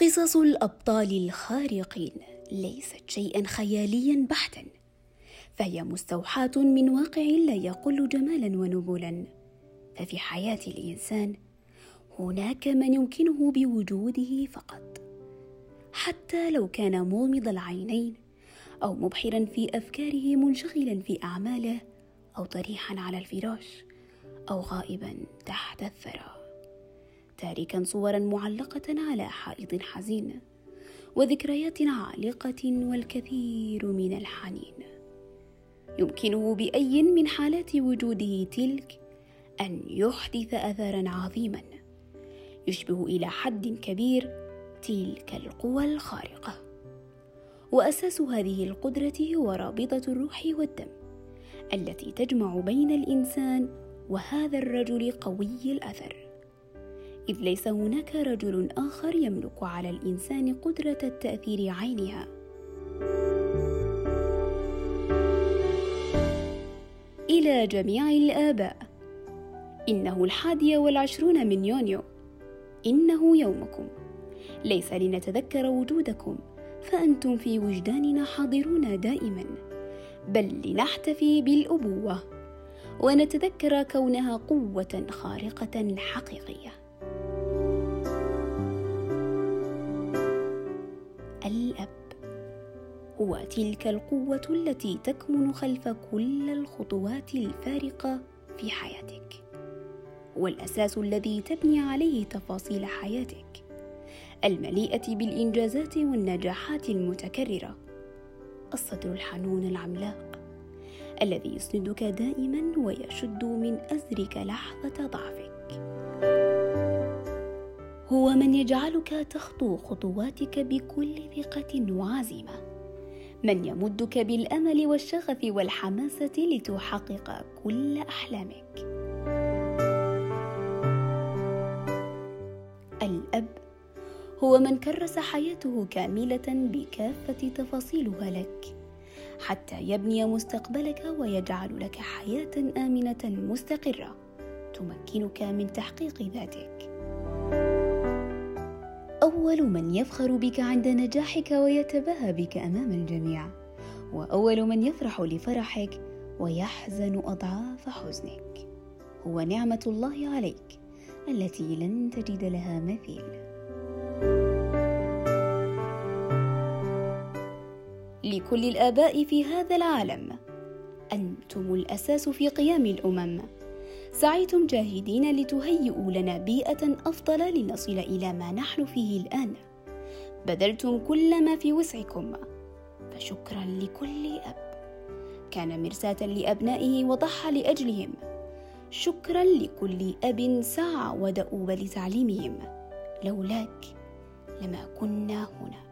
قصص الأبطال الخارقين ليست شيئا خياليا بحتا فهي مستوحاة من واقع لا يقل جمالا ونبلا ففي حياة الإنسان هناك من يمكنه بوجوده فقط. حتى لو كان مومض العينين أو مبحرا في أفكاره منشغلا في أعماله أو طريحا على الفراش أو غائبا تحت الثرى. تاركا صورا معلقة على حائط حزين وذكريات عالقة والكثير من الحنين. يمكنه بأي من حالات وجوده تلك أن يحدث اثرا عظيما يشبه إلى حد كبير تلك القوى الخارقة. وأساس هذه القدرة هو رابطة الروح والدم التي تجمع بين الإنسان وهذا الرجل قوي الأثر. إذ ليس هناك رجل آخر يملك على الإنسان قدرة التأثير عينها. إلى جميع الآباء. إنه الحادي والعشرون من يونيو. إنه يومكم. ليس لنتذكر وجودكم فأنتم في وجداننا حاضرون دائما. بل لنحتفي بالأبوة. ونتذكر كونها قوة خارقة حقيقية. الأب. هو تلك القوة التي تكمن خلف كل الخطوات الفارقة في حياتك. هو الاساس الذي تبني عليه تفاصيل حياتك. المليئة بالإنجازات والنجاحات المتكررة. الصدر الحنون العملاق. الذي يسندك دائما ويشد من أزرك لحظة ضعفك. هو من يجعلك تخطو خطواتك بكل ثقة وعزيمة. من يمدك بالأمل والشغف والحماسة لتحقق كل أحلامك. الأب هو من كرس حياته كاملة بكافة تفاصيلها لك حتى يبني مستقبلك ويجعل لك حياة آمنة مستقرة تمكنك من تحقيق ذاتك. أول من يفخر بك عند نجاحك ويتباهى بك أمام الجميع وأول من يفرح لفرحك ويحزن أضعاف حزنك. هو نعمة الله عليك التي لن تجد لها مثيل. لكل الآباء في هذا العالم أنتم الأساس في قيام الأمم. سعيتم جاهدين لتهيئوا لنا بيئة أفضل لنصل إلى ما نحن فيه الآن. بذلتم كل ما في وسعكم. فشكرا لكل أب. كان مرساة لأبنائه وضحى لأجلهم. شكرا لكل أب سعى ودؤوب لتعليمهم. لولاك لما كنا هنا.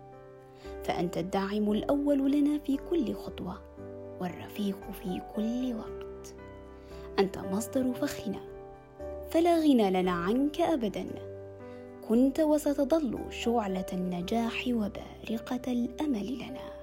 فأنت الداعم الأول لنا في كل خطوة والرفيق في كل وقت. أنت مصدر فخرنا فلا غنى لنا عنك ابدا. كنت وستظل شعلة النجاح وبارقة الأمل لنا.